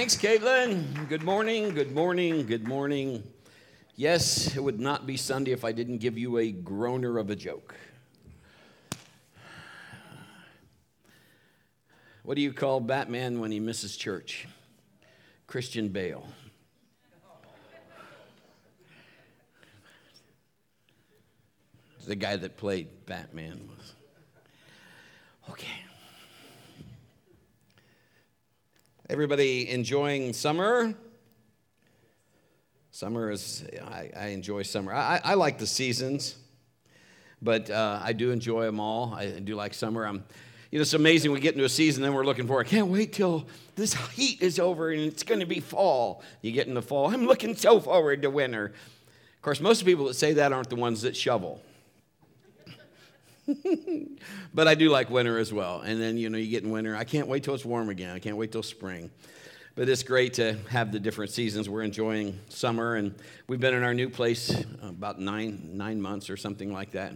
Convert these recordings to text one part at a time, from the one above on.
Thanks, Caitlin. Good morning, good morning, good morning. Yes, it would not be Sunday if I didn't give you a groaner of a joke. What do you call Batman when he misses church? Christian Bale. The guy that played Batman was. Okay. Everybody enjoying summer? Summer is, I, I enjoy summer. I, I, like the seasons, but uh, I do enjoy them all. I do like summer. I'm, you know, it's amazing. We get into a season, then we're looking for. I can't wait till this heat is over and it's going to be fall. You get in the fall. I'm looking so forward to winter. Of course, most people that say that aren't the ones that shovel. but I do like winter as well. And then, you know, you get in winter. I can't wait till it's warm again. I can't wait till spring. But it's great to have the different seasons. We're enjoying summer, and we've been in our new place about nine nine months or something like that.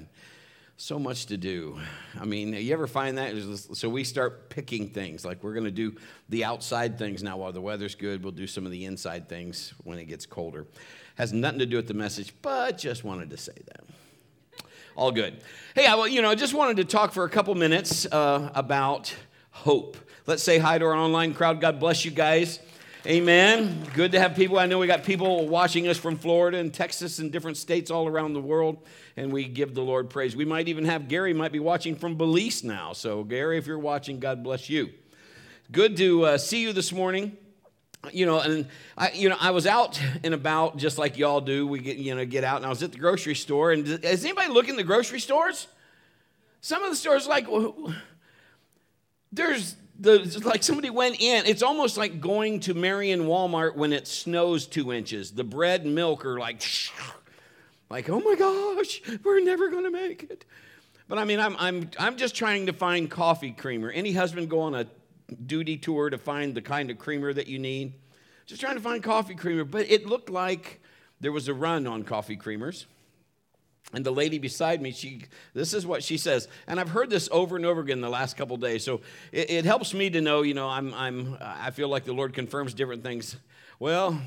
So much to do. I mean, you ever find that? So we start picking things. Like we're going to do the outside things now while the weather's good. We'll do some of the inside things when it gets colder. Has nothing to do with the message, but just wanted to say that all good. Hey, I, well, you know, I just wanted to talk for a couple minutes uh, about hope. Let's say hi to our online crowd. God bless you guys. Amen. Good to have people. I know we got people watching us from Florida and Texas and different states all around the world, and we give the Lord praise. We might even have Gary might be watching from Belize now. So, Gary, if you're watching, God bless you. Good to uh, see you this morning you know, and I, you know, I was out and about just like y'all do. We get, you know, get out, and I was at the grocery store. And does anybody look in the grocery stores? Some of the stores, like, there's the like somebody went in. It's almost like going to Marion Walmart when it snows two inches. The bread and milk are like, like, oh my gosh, we're never gonna make it. But I mean, I'm I'm I'm just trying to find coffee creamer. Any husband go on a duty tour to find the kind of creamer that you need. Just trying to find coffee creamer, but it looked like there was a run on coffee creamers. And the lady beside me, she, this is what she says, and I've heard this over and over again the last couple days. So it, it helps me to know, you know, I'm, I'm, I feel like the Lord confirms different things. Well,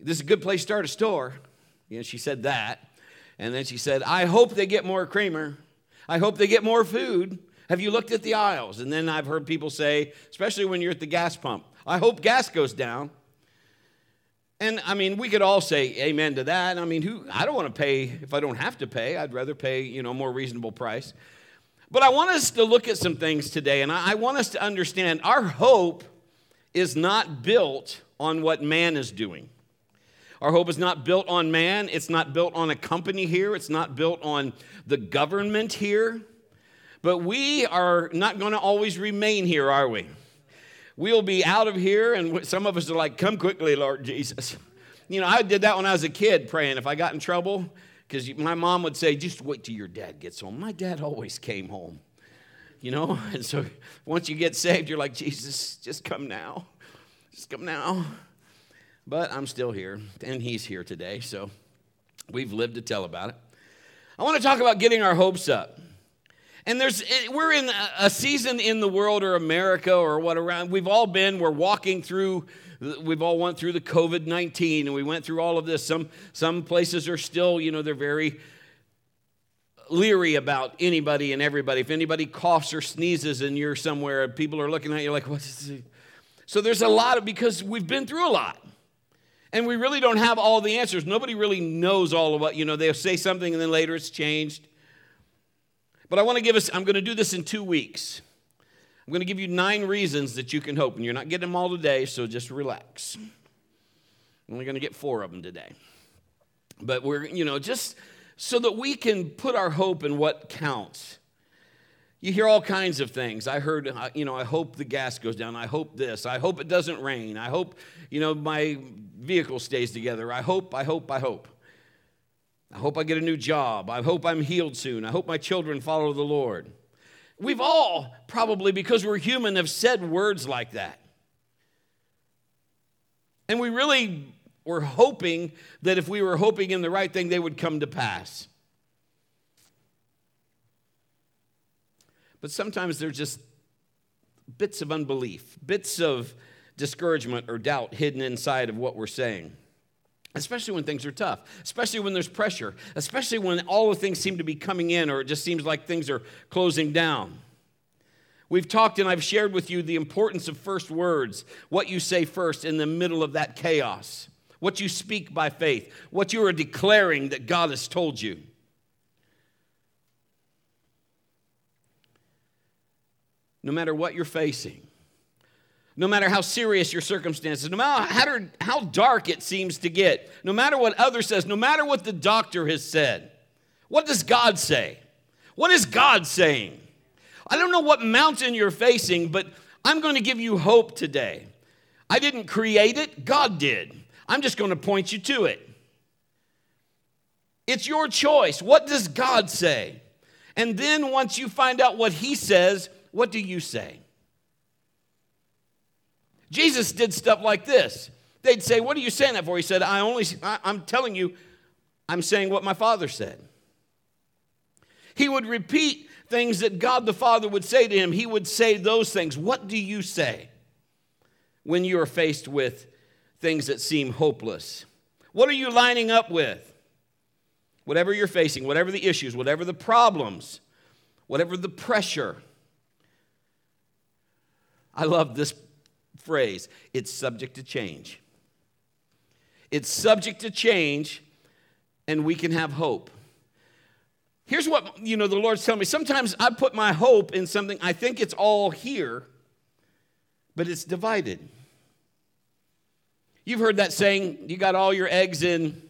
this is a good place to start a store. You know, she said that, and then she said, I hope they get more creamer. I hope they get more food. Have you looked at the aisles? And then I've heard people say, especially when you're at the gas pump, I hope gas goes down. And I mean, we could all say amen to that. I mean, who I don't want to pay if I don't have to pay. I'd rather pay, you know, a more reasonable price. But I want us to look at some things today, and I want us to understand our hope is not built on what man is doing. Our hope is not built on man. It's not built on a company here. It's not built on the government here. But we are not going to always remain here, are we? We'll be out of here, and some of us are like, Come quickly, Lord Jesus. You know, I did that when I was a kid praying. If I got in trouble, because my mom would say, Just wait till your dad gets home. My dad always came home, you know? And so once you get saved, you're like, Jesus, just come now. Just come now. But I'm still here, and he's here today, so we've lived to tell about it. I want to talk about getting our hopes up. And there's we're in a season in the world or America or what around we've all been we're walking through we've all went through the COVID-19 and we went through all of this. Some some places are still you know they're very leery about anybody and everybody. If anybody coughs or sneezes and you're somewhere people are looking at you like what is it? so there's a lot of because we've been through a lot. And we really don't have all the answers. Nobody really knows all of what you know they'll say something and then later it's changed but I want to give us, I'm going to do this in two weeks. I'm going to give you nine reasons that you can hope, and you're not getting them all today, so just relax. I'm only going to get four of them today. But we're, you know, just so that we can put our hope in what counts. You hear all kinds of things. I heard, uh, you know, I hope the gas goes down. I hope this. I hope it doesn't rain. I hope, you know, my vehicle stays together. I hope, I hope, I hope. I hope I get a new job. I hope I'm healed soon. I hope my children follow the Lord. We've all, probably because we're human, have said words like that. And we really were hoping that if we were hoping in the right thing, they would come to pass. But sometimes they're just bits of unbelief, bits of discouragement or doubt hidden inside of what we're saying. Especially when things are tough, especially when there's pressure, especially when all the things seem to be coming in or it just seems like things are closing down. We've talked and I've shared with you the importance of first words, what you say first in the middle of that chaos, what you speak by faith, what you are declaring that God has told you. No matter what you're facing, no matter how serious your circumstances, no matter how, dark it seems to get, no matter what others says, no matter what the doctor has said, what does God say? What is God saying? I don't know what mountain you're facing, but I'm going to give you hope today. I didn't create it, God did. I'm just going to point you to it. It's your choice. What does God say? And then once you find out what He says, what do you say? Jesus did stuff like this. They'd say, What are you saying that for? He said, I only, I, I'm telling you, I'm saying what my Father said. He would repeat things that God the Father would say to him. He would say those things. What do you say when you are faced with things that seem hopeless? What are you lining up with? Whatever you're facing, whatever the issues, whatever the problems, whatever the pressure. I love this phrase it's subject to change. It's subject to change, and we can have hope. Here's what, you know, the Lord's telling me. Sometimes I put my hope in something, I think it's all here, but it's divided. You've heard that saying, you got all your eggs in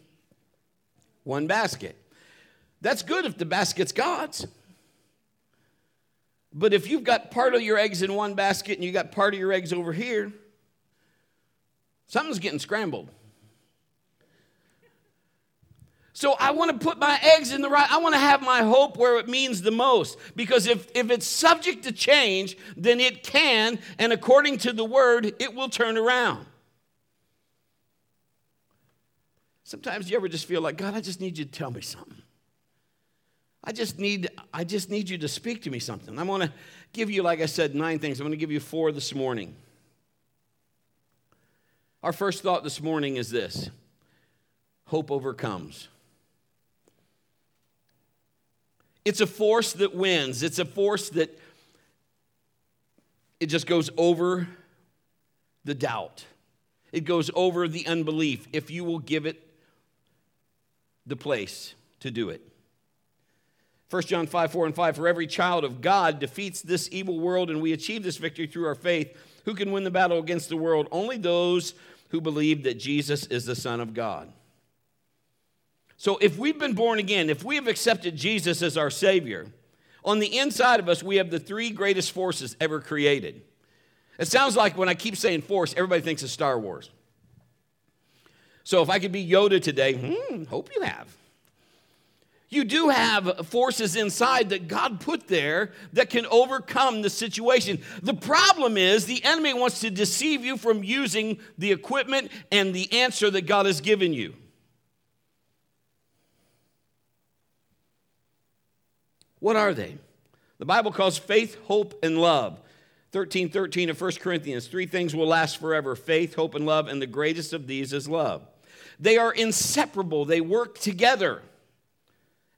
one basket. That's good if the basket's God's. But if you've got part of your eggs in one basket and you got part of your eggs over here, something's getting scrambled. So I want to put my eggs in the right, I want to have my hope where it means the most. Because if, if it's subject to change, then it can, and according to the word, it will turn around. Sometimes you ever just feel like, God, I just need you to tell me something. I just need, I just need you to speak to me something. I'm going to give you, like I said, nine things. I'm going to give you four this morning. Our first thought this morning is this hope overcomes. It's a force that wins. It's a force that it just goes over the doubt. It goes over the unbelief if you will give it the place to do it. 1 John 5, 4 and 5 For every child of God defeats this evil world, and we achieve this victory through our faith. Who can win the battle against the world? Only those who believe that Jesus is the Son of God. So if we've been born again, if we have accepted Jesus as our Savior, on the inside of us, we have the three greatest forces ever created. It sounds like when I keep saying force, everybody thinks of Star Wars. So if I could be Yoda today, hmm, hope you have. You do have forces inside that God put there that can overcome the situation. The problem is the enemy wants to deceive you from using the equipment and the answer that God has given you. What are they? The Bible calls faith, hope, and love. 13 13 of 1 Corinthians. Three things will last forever faith, hope, and love, and the greatest of these is love. They are inseparable, they work together,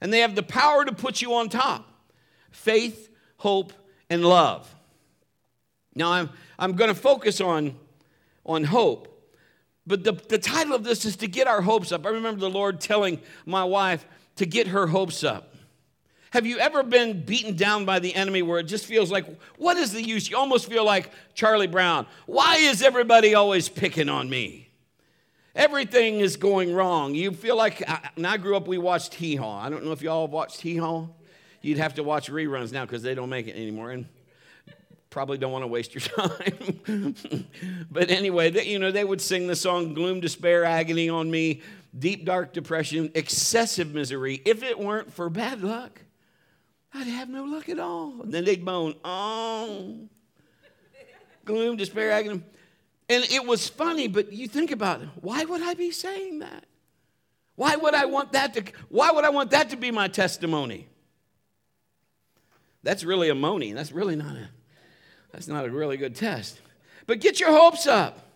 and they have the power to put you on top. Faith, hope, and love. Now, I'm, I'm going to focus on, on hope, but the, the title of this is to get our hopes up. I remember the Lord telling my wife to get her hopes up. Have you ever been beaten down by the enemy where it just feels like, what is the use? You almost feel like Charlie Brown. Why is everybody always picking on me? Everything is going wrong. You feel like, and I grew up, we watched Hee Haw. I don't know if y'all watched Hee Haw. You'd have to watch reruns now because they don't make it anymore. And probably don't want to waste your time. but anyway, they, you know, they would sing the song Gloom, Despair, Agony on Me, Deep, Dark Depression, Excessive Misery, if it weren't for bad luck. I'd have no luck at all. And then they'd moan, oh, gloom, despair, agony. And it was funny, but you think about it. Why would I be saying that? Why would I want that to why would I want that to be my testimony? That's really a moaning. That's really not a that's not a really good test. But get your hopes up.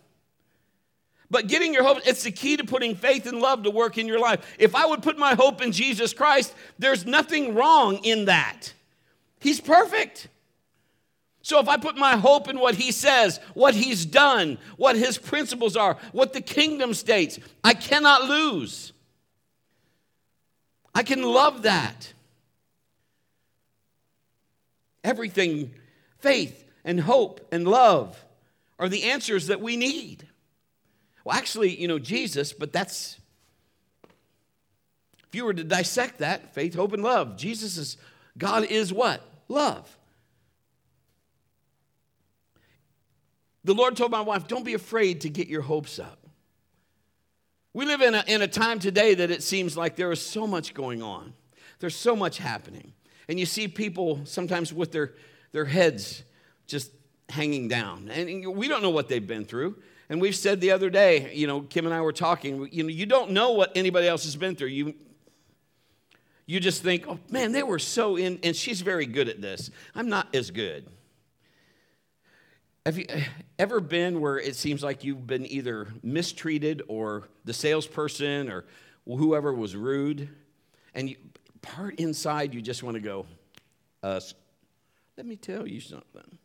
But getting your hope, it's the key to putting faith and love to work in your life. If I would put my hope in Jesus Christ, there's nothing wrong in that. He's perfect. So if I put my hope in what he says, what he's done, what his principles are, what the kingdom states, I cannot lose. I can love that. Everything, faith and hope and love are the answers that we need. Well, actually, you know, Jesus, but that's, if you were to dissect that, faith, hope, and love, Jesus is, God is what? Love. The Lord told my wife, don't be afraid to get your hopes up. We live in a, in a time today that it seems like there is so much going on. There's so much happening. And you see people sometimes with their, their heads just hanging down. And we don't know what they've been through. And we've said the other day, you know, Kim and I were talking, you know, you don't know what anybody else has been through. You, you just think, oh man, they were so in, and she's very good at this. I'm not as good. Have you ever been where it seems like you've been either mistreated or the salesperson or whoever was rude? And you, part inside, you just want to go, uh, let me tell you something.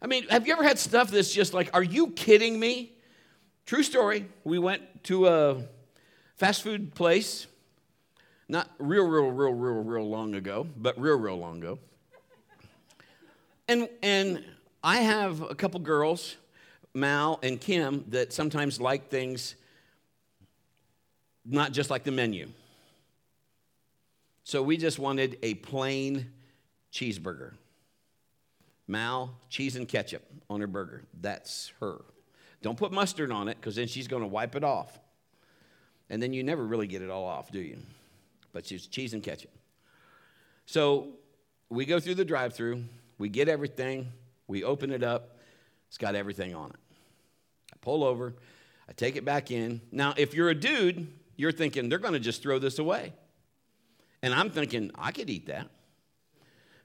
I mean, have you ever had stuff that's just like, are you kidding me? True story. We went to a fast food place, not real, real, real, real, real long ago, but real, real long ago. And, and I have a couple girls, Mal and Kim, that sometimes like things not just like the menu. So we just wanted a plain cheeseburger. Mal, cheese and ketchup on her burger. That's her. Don't put mustard on it because then she's going to wipe it off. And then you never really get it all off, do you? But she's cheese and ketchup. So we go through the drive through, we get everything. We open it up, it's got everything on it. I pull over, I take it back in. Now, if you're a dude, you're thinking they're going to just throw this away. And I'm thinking, I could eat that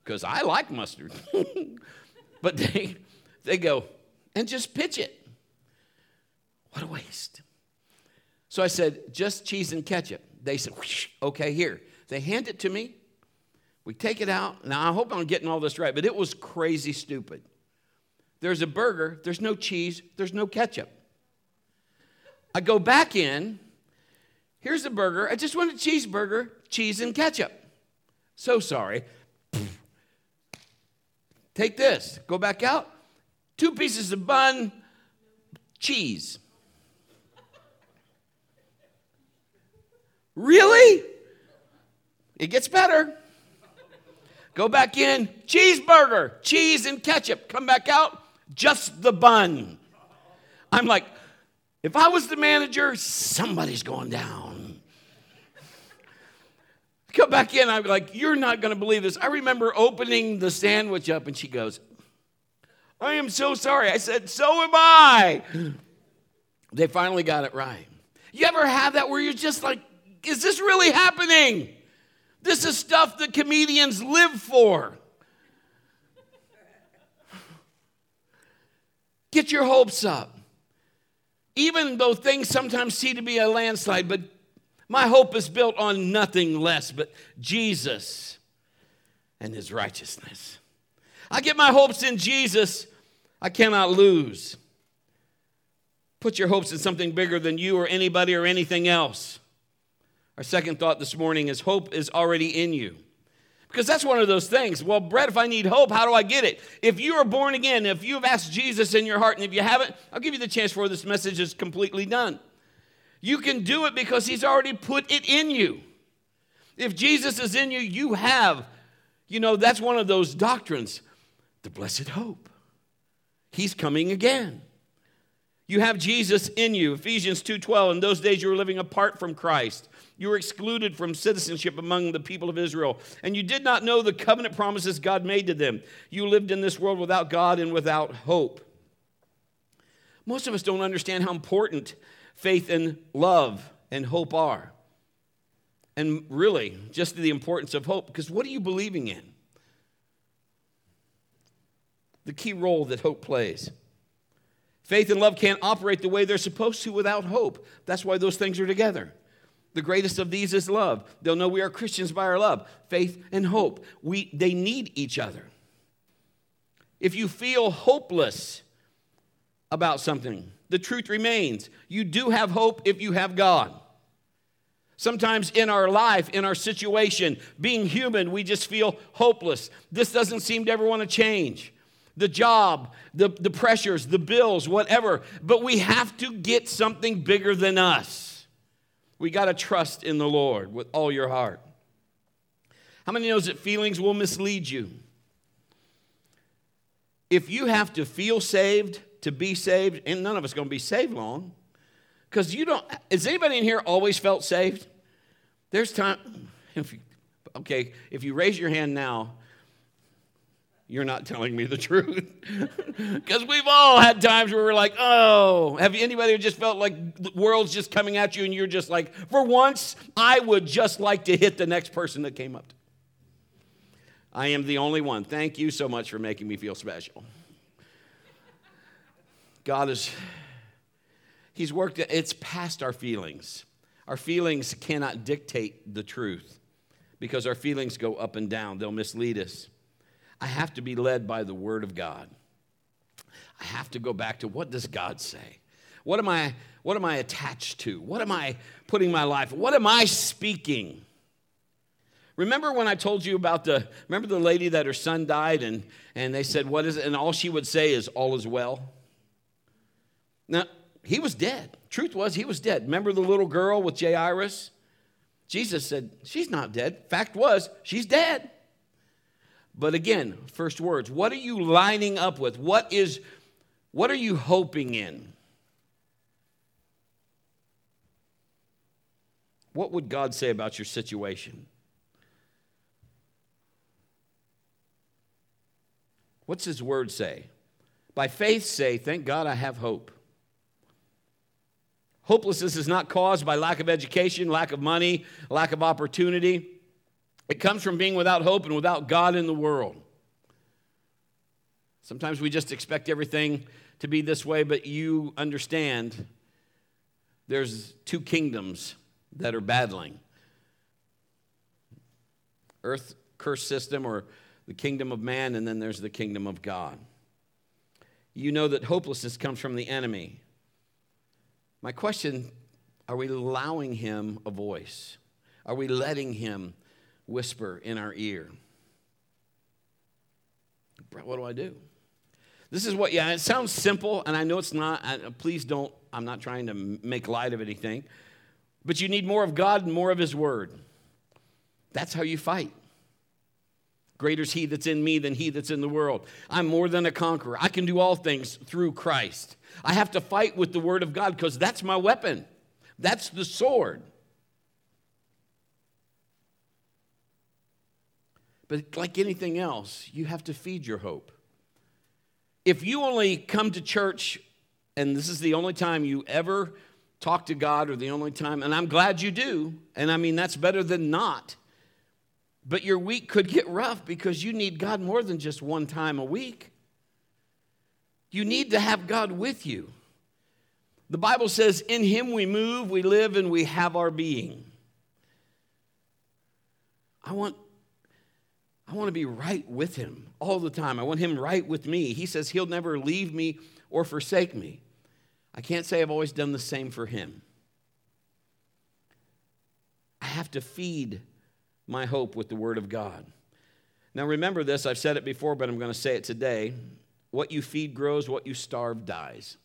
because I like mustard. but they, they go, and just pitch it. What a waste. So I said, just cheese and ketchup. They said, okay, here. They hand it to me. We take it out. Now, I hope I'm getting all this right, but it was crazy stupid. There's a burger, there's no cheese, there's no ketchup. I go back in. Here's the burger. I just want a cheeseburger, cheese and ketchup. So sorry. Take this. Go back out. Two pieces of bun, cheese. Really? It gets better. Go back in, cheeseburger, cheese and ketchup. Come back out, just the bun. I'm like, if I was the manager, somebody's going down. Come back in, I'm like, you're not going to believe this. I remember opening the sandwich up, and she goes, I am so sorry. I said, so am I. They finally got it right. You ever have that where you're just like, is this really happening? This is stuff that comedians live for. Get your hopes up. Even though things sometimes seem to be a landslide, but my hope is built on nothing less but Jesus and his righteousness. I get my hopes in Jesus, I cannot lose. Put your hopes in something bigger than you or anybody or anything else. Our second thought this morning is hope is already in you. Because that's one of those things. Well, Brett, if I need hope, how do I get it? If you are born again, if you've asked Jesus in your heart, and if you haven't, I'll give you the chance before this message is completely done. You can do it because He's already put it in you. If Jesus is in you, you have, you know, that's one of those doctrines, the blessed hope. He's coming again. You have Jesus in you. Ephesians 2:12. In those days you were living apart from Christ. You were excluded from citizenship among the people of Israel, and you did not know the covenant promises God made to them. You lived in this world without God and without hope. Most of us don't understand how important faith and love and hope are. And really, just the importance of hope, because what are you believing in? The key role that hope plays. Faith and love can't operate the way they're supposed to without hope. That's why those things are together. The greatest of these is love. They'll know we are Christians by our love, faith and hope. We, they need each other. If you feel hopeless about something, the truth remains. You do have hope if you have God. Sometimes in our life, in our situation, being human, we just feel hopeless. This doesn't seem to ever want to change. The job, the, the pressures, the bills, whatever. But we have to get something bigger than us. We got to trust in the Lord with all your heart. How many knows that feelings will mislead you? If you have to feel saved to be saved, and none of us going to be saved long, because you don't, has anybody in here always felt saved? There's time, if you, okay, if you raise your hand now, you're not telling me the truth. Because we've all had times where we're like, oh, have anybody just felt like the world's just coming at you and you're just like, for once, I would just like to hit the next person that came up. I am the only one. Thank you so much for making me feel special. God is, He's worked, it's past our feelings. Our feelings cannot dictate the truth because our feelings go up and down, they'll mislead us. I have to be led by the Word of God. I have to go back to what does God say? What am I, what am I attached to? What am I putting my life? What am I speaking? Remember when I told you about the, remember the lady that her son died and, and they said, what is it? And all she would say is, all is well. Now, he was dead. Truth was, he was dead. Remember the little girl with Jairus? Jesus said, She's not dead. Fact was, she's dead. But again, first words, what are you lining up with? What is what are you hoping in? What would God say about your situation? What's his word say? By faith say, thank God I have hope. Hopelessness is not caused by lack of education, lack of money, lack of opportunity. It comes from being without hope and without God in the world. Sometimes we just expect everything to be this way, but you understand there's two kingdoms that are battling earth curse system or the kingdom of man, and then there's the kingdom of God. You know that hopelessness comes from the enemy. My question are we allowing him a voice? Are we letting him whisper in our ear? What do I do? This is what, yeah, it sounds simple, and I know it's not. I, please don't, I'm not trying to make light of anything. But you need more of God and more of His Word. That's how you fight. Greater is He that's in me than He that's in the world. I'm more than a conqueror. I can do all things through Christ. I have to fight with the Word of God because that's my weapon, that's the sword. But like anything else, you have to feed your hope. If you only come to church and this is the only time you ever talk to God or the only time, and I'm glad you do, and I mean, that's better than not. But your week could get rough because you need God more than just one time a week. You need to have God with you. The Bible says, In Him we move, we live, and we have our being. I want, I want to be right with Him all the time. I want Him right with me. He says He'll never leave me or forsake me. I can't say I've always done the same for Him. I have to feed my hope with the Word of God. Now, remember this, I've said it before, but I'm going to say it today. What you feed grows, what you starve dies.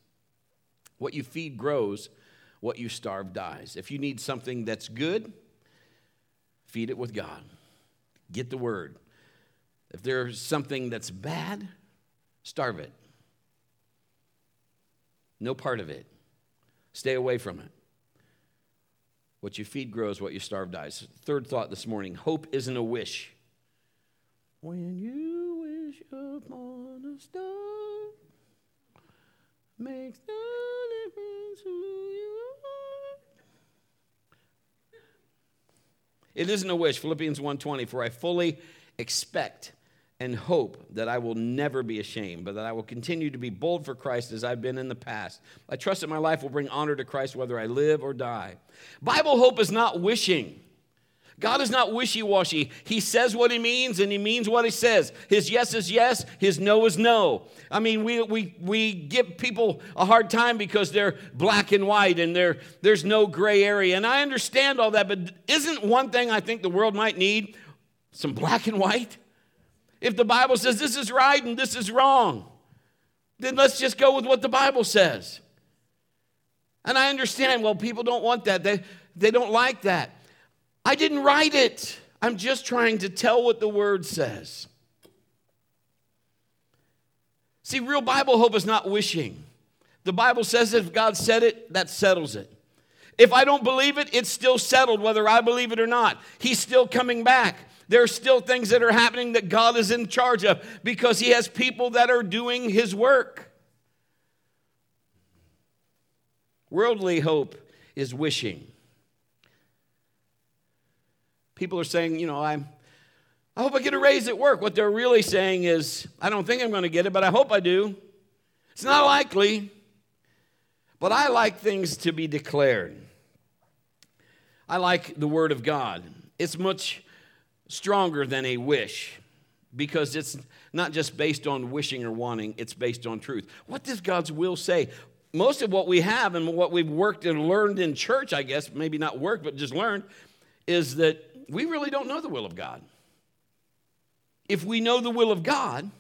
What you feed grows, what you starve dies. If you need something that's good, feed it with God. Get the word. If there's something that's bad, starve it. No part of it. Stay away from it. What you feed grows, what you starve dies. Third thought this morning hope isn't a wish. When you wish upon a star, makes no difference who you are. It isn't a wish. Philippians 1:20, for I fully expect and hope that I will never be ashamed, but that I will continue to be bold for Christ as I've been in the past. I trust that my life will bring honor to Christ whether I live or die. Bible hope is not wishing. God is not wishy washy. He says what he means and he means what he says. His yes is yes, his no is no. I mean, we, we, we give people a hard time because they're black and white and there's no gray area. And I understand all that, but isn't one thing I think the world might need some black and white? If the Bible says this is right and this is wrong, then let's just go with what the Bible says. And I understand, well, people don't want that. They, they don't like that. I didn't write it. I'm just trying to tell what the word says. See, real Bible hope is not wishing. The Bible says if God said it, that settles it. If I don't believe it, it's still settled whether I believe it or not. He's still coming back. There are still things that are happening that God is in charge of because He has people that are doing His work. Worldly hope is wishing. People are saying, you know, I'm, I hope I get a raise at work. What they're really saying is, I don't think I'm going to get it, but I hope I do. It's not likely. But I like things to be declared. I like the Word of God. It's much stronger than a wish because it's not just based on wishing or wanting, it's based on truth. What does God's will say? Most of what we have and what we've worked and learned in church, I guess, maybe not worked, but just learned, is that we really don't know the will of God. If we know the will of God,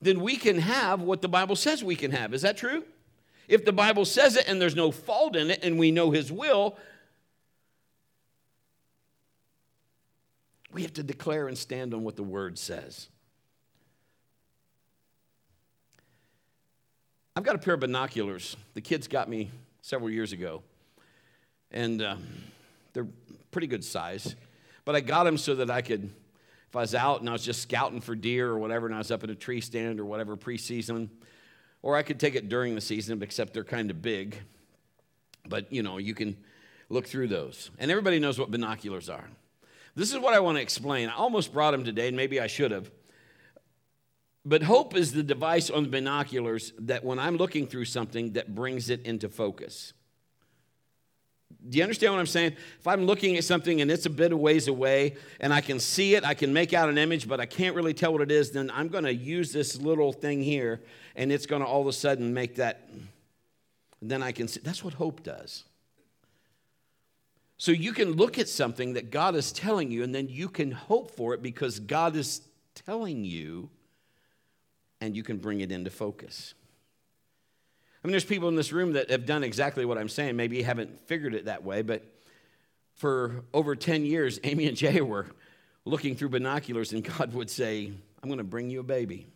then we can have what the Bible says we can have. Is that true? If the Bible says it and there's no fault in it and we know His will, We have to declare and stand on what the word says. I've got a pair of binoculars. The kids got me several years ago, and um, they're pretty good size. But I got them so that I could, if I was out and I was just scouting for deer or whatever, and I was up in a tree stand or whatever preseason, or I could take it during the season, except they're kind of big. But you know, you can look through those. And everybody knows what binoculars are. This is what I want to explain. I almost brought them today, and maybe I should have. But hope is the device on the binoculars that when I'm looking through something that brings it into focus. Do you understand what I'm saying? If I'm looking at something and it's a bit of ways away and I can see it, I can make out an image, but I can't really tell what it is, then I'm going to use this little thing here and it's going to all of a sudden make that. Then I can see. That's what hope does. So you can look at something that God is telling you, and then you can hope for it because God is telling you, and you can bring it into focus. I mean, there's people in this room that have done exactly what I'm saying. Maybe you haven't figured it that way, but for over 10 years, Amy and Jay were looking through binoculars, and God would say, I'm going to bring you a baby.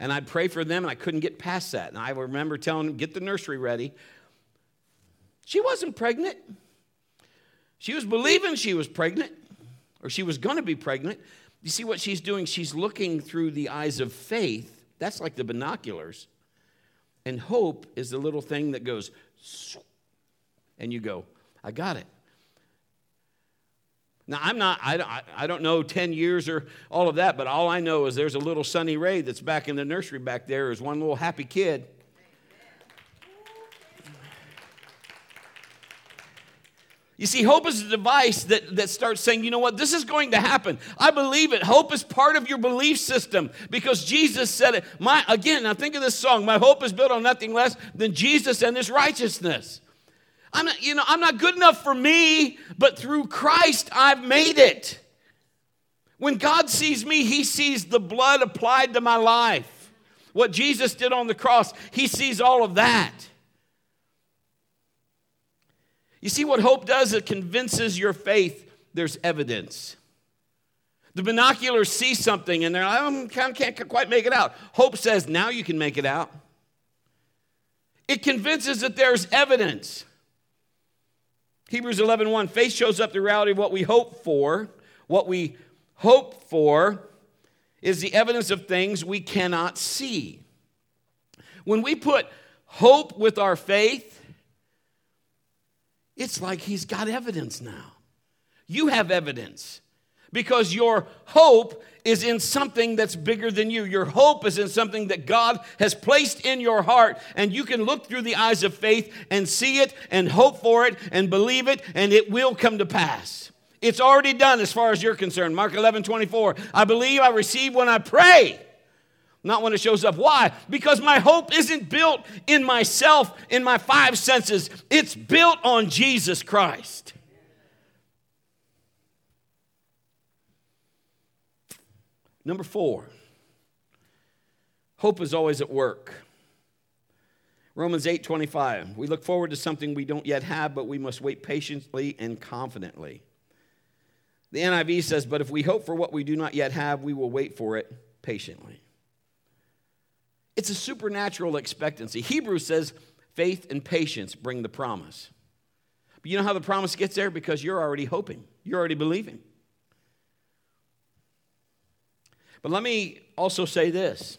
And I'd pray for them, and I couldn't get past that. And I remember telling them, Get the nursery ready. She wasn't pregnant. She was believing she was pregnant, or she was going to be pregnant. You see what she's doing? She's looking through the eyes of faith. That's like the binoculars. And hope is the little thing that goes, and you go, I got it. Now, I'm not, I, I don't know 10 years or all of that, but all I know is there's a little Sunny Ray that's back in the nursery back there, is one little happy kid. You see, hope is a device that, that starts saying, you know what, this is going to happen. I believe it. Hope is part of your belief system because Jesus said it. My again, now think of this song. My hope is built on nothing less than Jesus and his righteousness. I'm not, you know, I'm not good enough for me, but through Christ I've made it. When God sees me, he sees the blood applied to my life. What Jesus did on the cross, he sees all of that. You see what hope does? It convinces your faith there's evidence. The binoculars see something and they're like, I can't, quite make it out. Hope says, now you can make it out. It convinces that there's evidence. Hebrews 11 1, faith shows up the reality of what we hope for. What we hope for is the evidence of things we cannot see. When we put hope with our faith, it's like he's got evidence now. You have evidence Because your hope is in something that's bigger than you. Your hope is in something that God has placed in your heart, and you can look through the eyes of faith and see it and hope for it and believe it, and it will come to pass. It's already done as far as you're concerned. Mark 11, 24. I believe I receive when I pray, not when it shows up. Why? Because my hope isn't built in myself, in my five senses, it's built on Jesus Christ. Number four, hope is always at work. Romans 8 25. We look forward to something we don't yet have, but we must wait patiently and confidently. The NIV says, But if we hope for what we do not yet have, we will wait for it patiently. It's a supernatural expectancy. Hebrews says, Faith and patience bring the promise. But you know how the promise gets there? Because you're already hoping, you're already believing. But let me also say this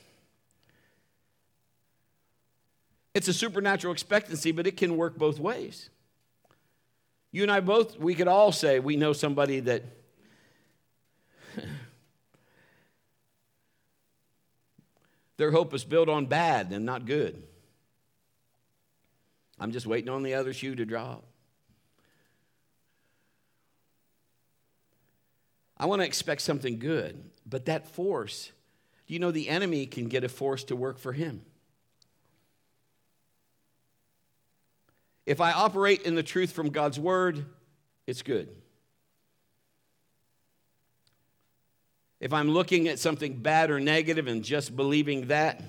it's a supernatural expectancy, but it can work both ways. You and I both, we could all say we know somebody that Their hope is built on bad and not good. I'm just waiting on the other shoe to drop. I want to expect something good, but that force, you know the enemy can get a force to work for him? If I operate in the truth from God's word, it's good. If I'm looking at something bad or negative and just believing that,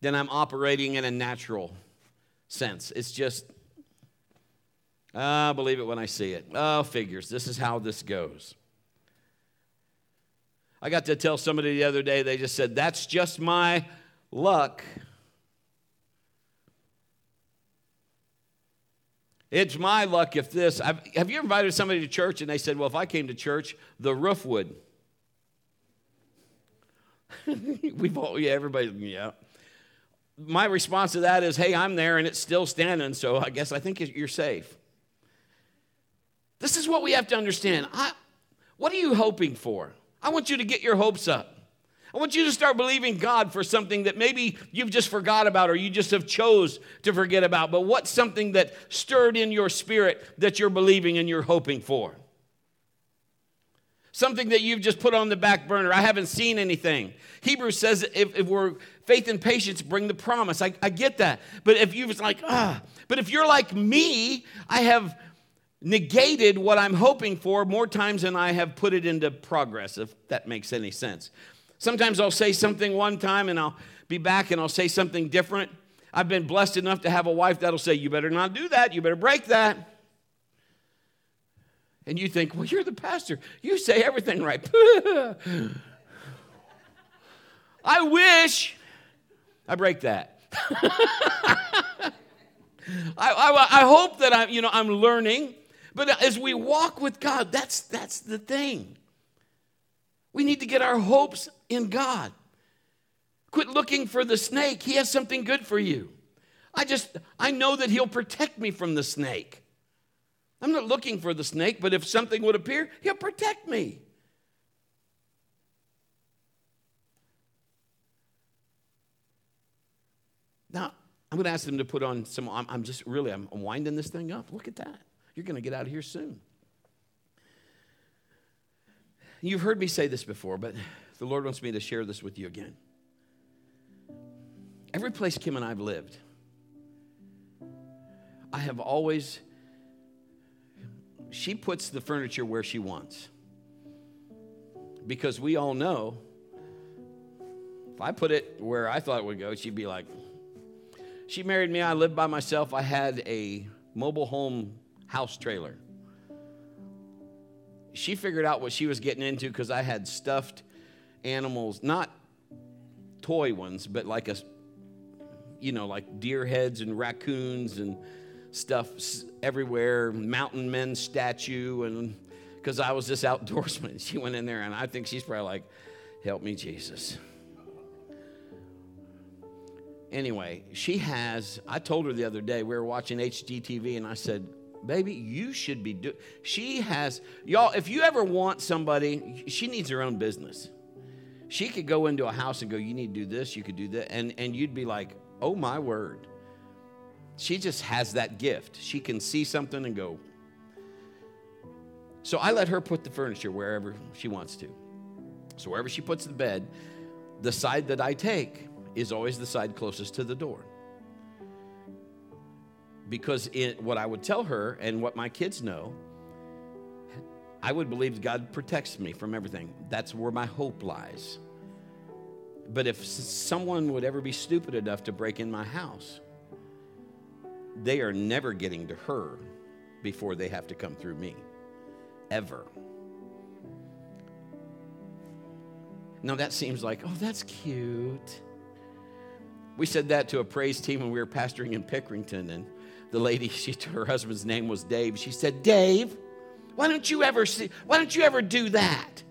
then I'm operating in a natural sense. It's just, I believe it when I see it. Oh, figures. This is how this goes. I got to tell somebody the other day, they just said, That's just my luck. It's my luck if this. I've, have you invited somebody to church and they said, Well, if I came to church, the roof would. We've all, yeah, everybody, yeah. My response to that is, hey, I'm there and it's still standing, so I guess I think you're safe. This is what we have to understand. I, what are you hoping for? I want you to get your hopes up. I want you to start believing God for something that maybe you've just forgot about or you just have chose to forget about. But what's something that stirred in your spirit that you're believing and you're hoping for? Something that you've just put on the back burner. I haven't seen anything. Hebrews says if, if we're faith and patience bring the promise. I, I get that. But if you're like, ah, but if you're like me, I have negated what I'm hoping for more times than I have put it into progress, if that makes any sense. Sometimes I'll say something one time and I'll be back and I'll say something different. I've been blessed enough to have a wife that'll say, You better not do that. You better break that. And you think, well, you're the pastor. You say everything right. I wish I break that. I, I, I, hope that I'm, you know, I'm learning. But as we walk with God, that's, that's the thing. We need to get our hopes in God. Quit looking for the snake. He has something good for you. I just, I know that He'll protect me from the snake. I'm not looking for the snake, but if something would appear, he'll protect me. Now, I'm going to ask them to put on some, I'm, I'm just really, I'm winding this thing up. Look at that. You're going to get out of here soon. You've heard me say this before, but the Lord wants me to share this with you again. Every place Kim and I've lived, I have always she puts the furniture where she wants. Because we all know if I put it where I thought it would go, she'd be like, She married me, I lived by myself, I had a mobile home house trailer. She figured out what she was getting into because I had stuffed animals, not toy ones, but like a, you know, like deer heads and raccoons and stuff everywhere, mountain men statue, and because I was this outdoorsman, she went in there, and I think she's probably like, "Help me, Jesus." Anyway, she has. I told her the other day we were watching HGTV, and I said, Baby, you should be doing. She has, y'all, if you ever want somebody, she needs her own business. She could go into a house and go, You need to do this, you could do that. And, and you'd be like, Oh my word. She just has that gift. She can see something and go. So I let her put the furniture wherever she wants to. So wherever she puts the bed, the side that I take is always the side closest to the door. Because it, what I would tell her and what my kids know, I would believe God protects me from everything. That's where my hope lies. But if someone would ever be stupid enough to break in my house, they are never getting to her before they have to come through me. Ever. Now that seems like, oh, that's cute. We said that to a praise team when we were pastoring in Pickerington, and the lady, she her husband's name was Dave. She said, Dave, why don't you ever see, why don't you ever do that?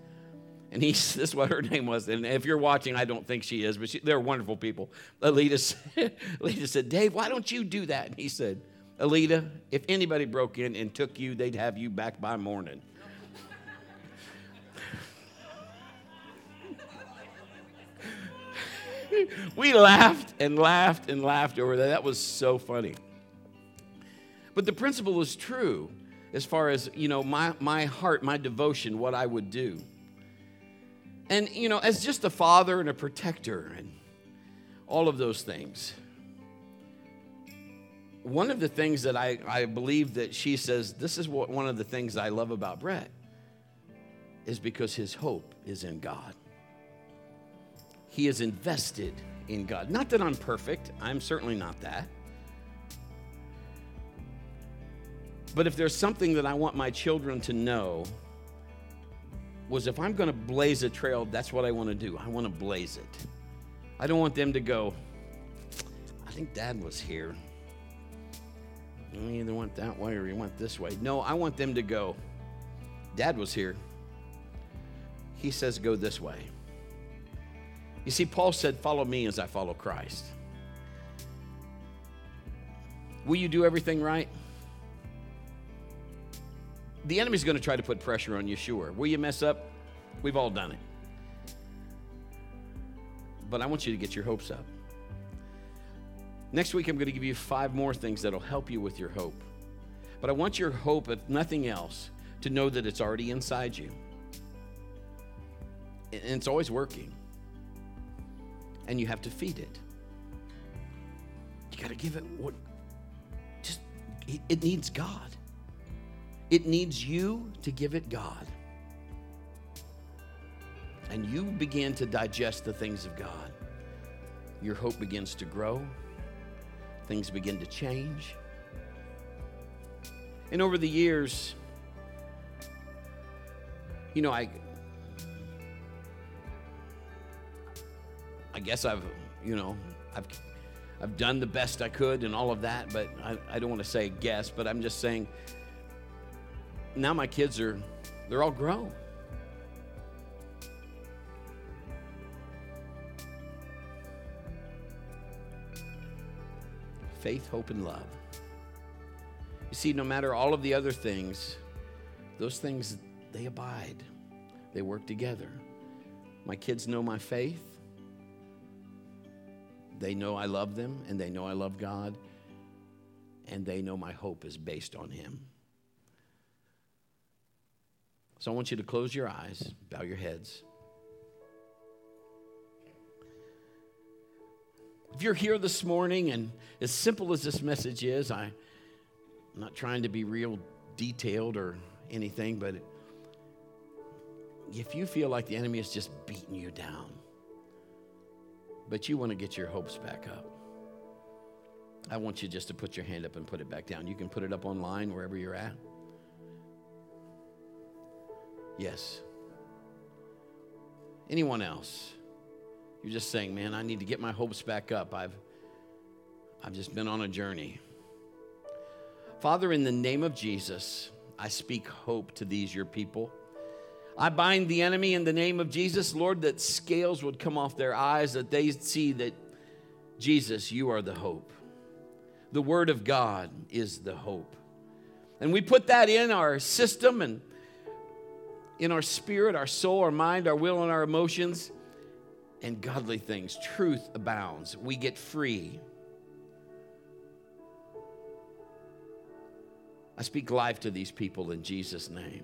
And this is what her name was. And if you're watching, I don't think she is, but she, they're wonderful people. Alita, Alita said, Dave, why don't you do that? And he said, Alita, if anybody broke in and took you, they'd have you back by morning. we laughed and laughed and laughed over that. That was so funny. But the principle is true as far as, you know, my, my heart, my devotion, what I would do. And, you know, as just a father and a protector and all of those things. One of the things that I, I believe that she says, this is what one of the things I love about Brett, is because his hope is in God. He is invested in God. Not that I'm perfect, I'm certainly not that. But if there's something that I want my children to know, was if I'm going to blaze a trail, that's what I want to do. I want to blaze it. I don't want them to go, I think dad was here. You either went that way or you went this way. No, I want them to go, dad was here. He says, go this way. You see, Paul said, Follow me as I follow Christ. Will you do everything right? The enemy's going to try to put pressure on you, sure. Will you mess up? We've all done it. But I want you to get your hopes up. Next week, I'm going to give you five more things that'll help you with your hope. But I want your hope, if nothing else, to know that it's already inside you. And it's always working and you have to feed it. You got to give it what just it needs God. It needs you to give it God. And you begin to digest the things of God. Your hope begins to grow. Things begin to change. And over the years, you know, I I guess I've, you know, I've, I've done the best I could and all of that, but I, I don't want to say guess, but I'm just saying now my kids are, they're all grown. Faith, hope, and love. You see, no matter all of the other things, those things, they abide, they work together. My kids know my faith. They know I love them and they know I love God and they know my hope is based on Him. So I want you to close your eyes, bow your heads. If you're here this morning, and as simple as this message is, I, I'm not trying to be real detailed or anything, but if you feel like the enemy is just beating you down, but you want to get your hopes back up. I want you just to put your hand up and put it back down. You can put it up online wherever you're at. Yes. Anyone else? You're just saying, man, I need to get my hopes back up. I've, I've just been on a journey. Father, in the name of Jesus, I speak hope to these, your people. I bind the enemy in the name of Jesus, Lord, that scales would come off their eyes, that they see that Jesus, you are the hope. The Word of God is the hope. And we put that in our system and in our spirit, our soul, our mind, our will, and our emotions, and godly things. Truth abounds. We get free. I speak life to these people in Jesus' name.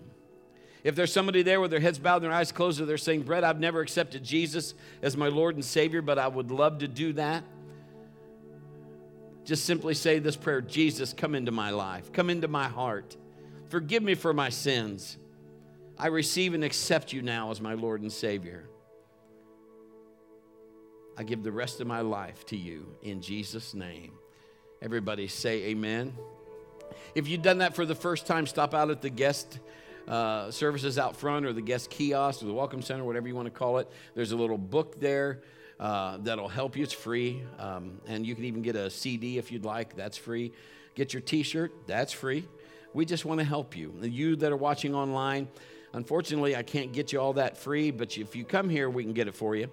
If there's somebody there with their heads bowed and their eyes closed, they're saying, Brett, I've never accepted Jesus as my Lord and Savior, but I would love to do that. Just simply say this prayer Jesus, come into my life, come into my heart. Forgive me for my sins. I receive and accept you now as my Lord and Savior. I give the rest of my life to you in Jesus' name. Everybody say amen. If you've done that for the first time, stop out at the guest uh, services out front or the guest kiosk or the welcome center, whatever you want to call it. There's a little book there uh, that'll help you. It's free. Um, and you can even get a CD if you'd like, that's free. Get your t shirt, that's free. We just want to help you. You that are watching online, unfortunately, I can't get you all that free, but if you come here, we can get it for you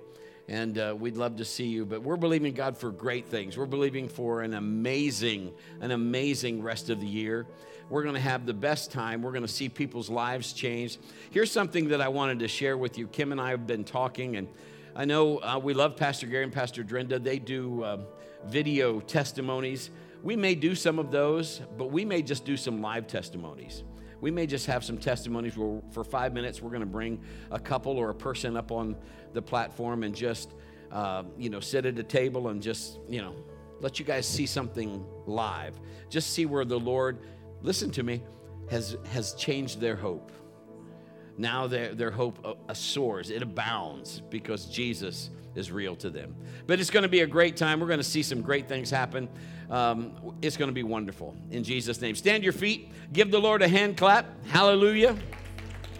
and uh, we'd love to see you. But we're believing God for great things. We're believing for an amazing, an amazing rest of the year. We're going to have the best time. We're going to see people's lives change. Here's something that I wanted to share with you. Kim and I have been talking, and I know uh, we love Pastor Gary and Pastor Drenda. They do uh, video testimonies. We may do some of those, but we may just do some live testimonies. We may just have some testimonies where for five minutes we're going to bring a couple or a person up on the platform and just, uh, you know, sit at a table and just, you know, let you guys see something live. Just see where the Lord, listen to me, has, has changed their hope. Now their, their hope uh, soars, it abounds because Jesus is real to them. But it's going to be a great time. We're going to see some great things happen. Um, it's going to be wonderful. In Jesus' name. Stand your feet. Give the Lord a hand clap. Hallelujah.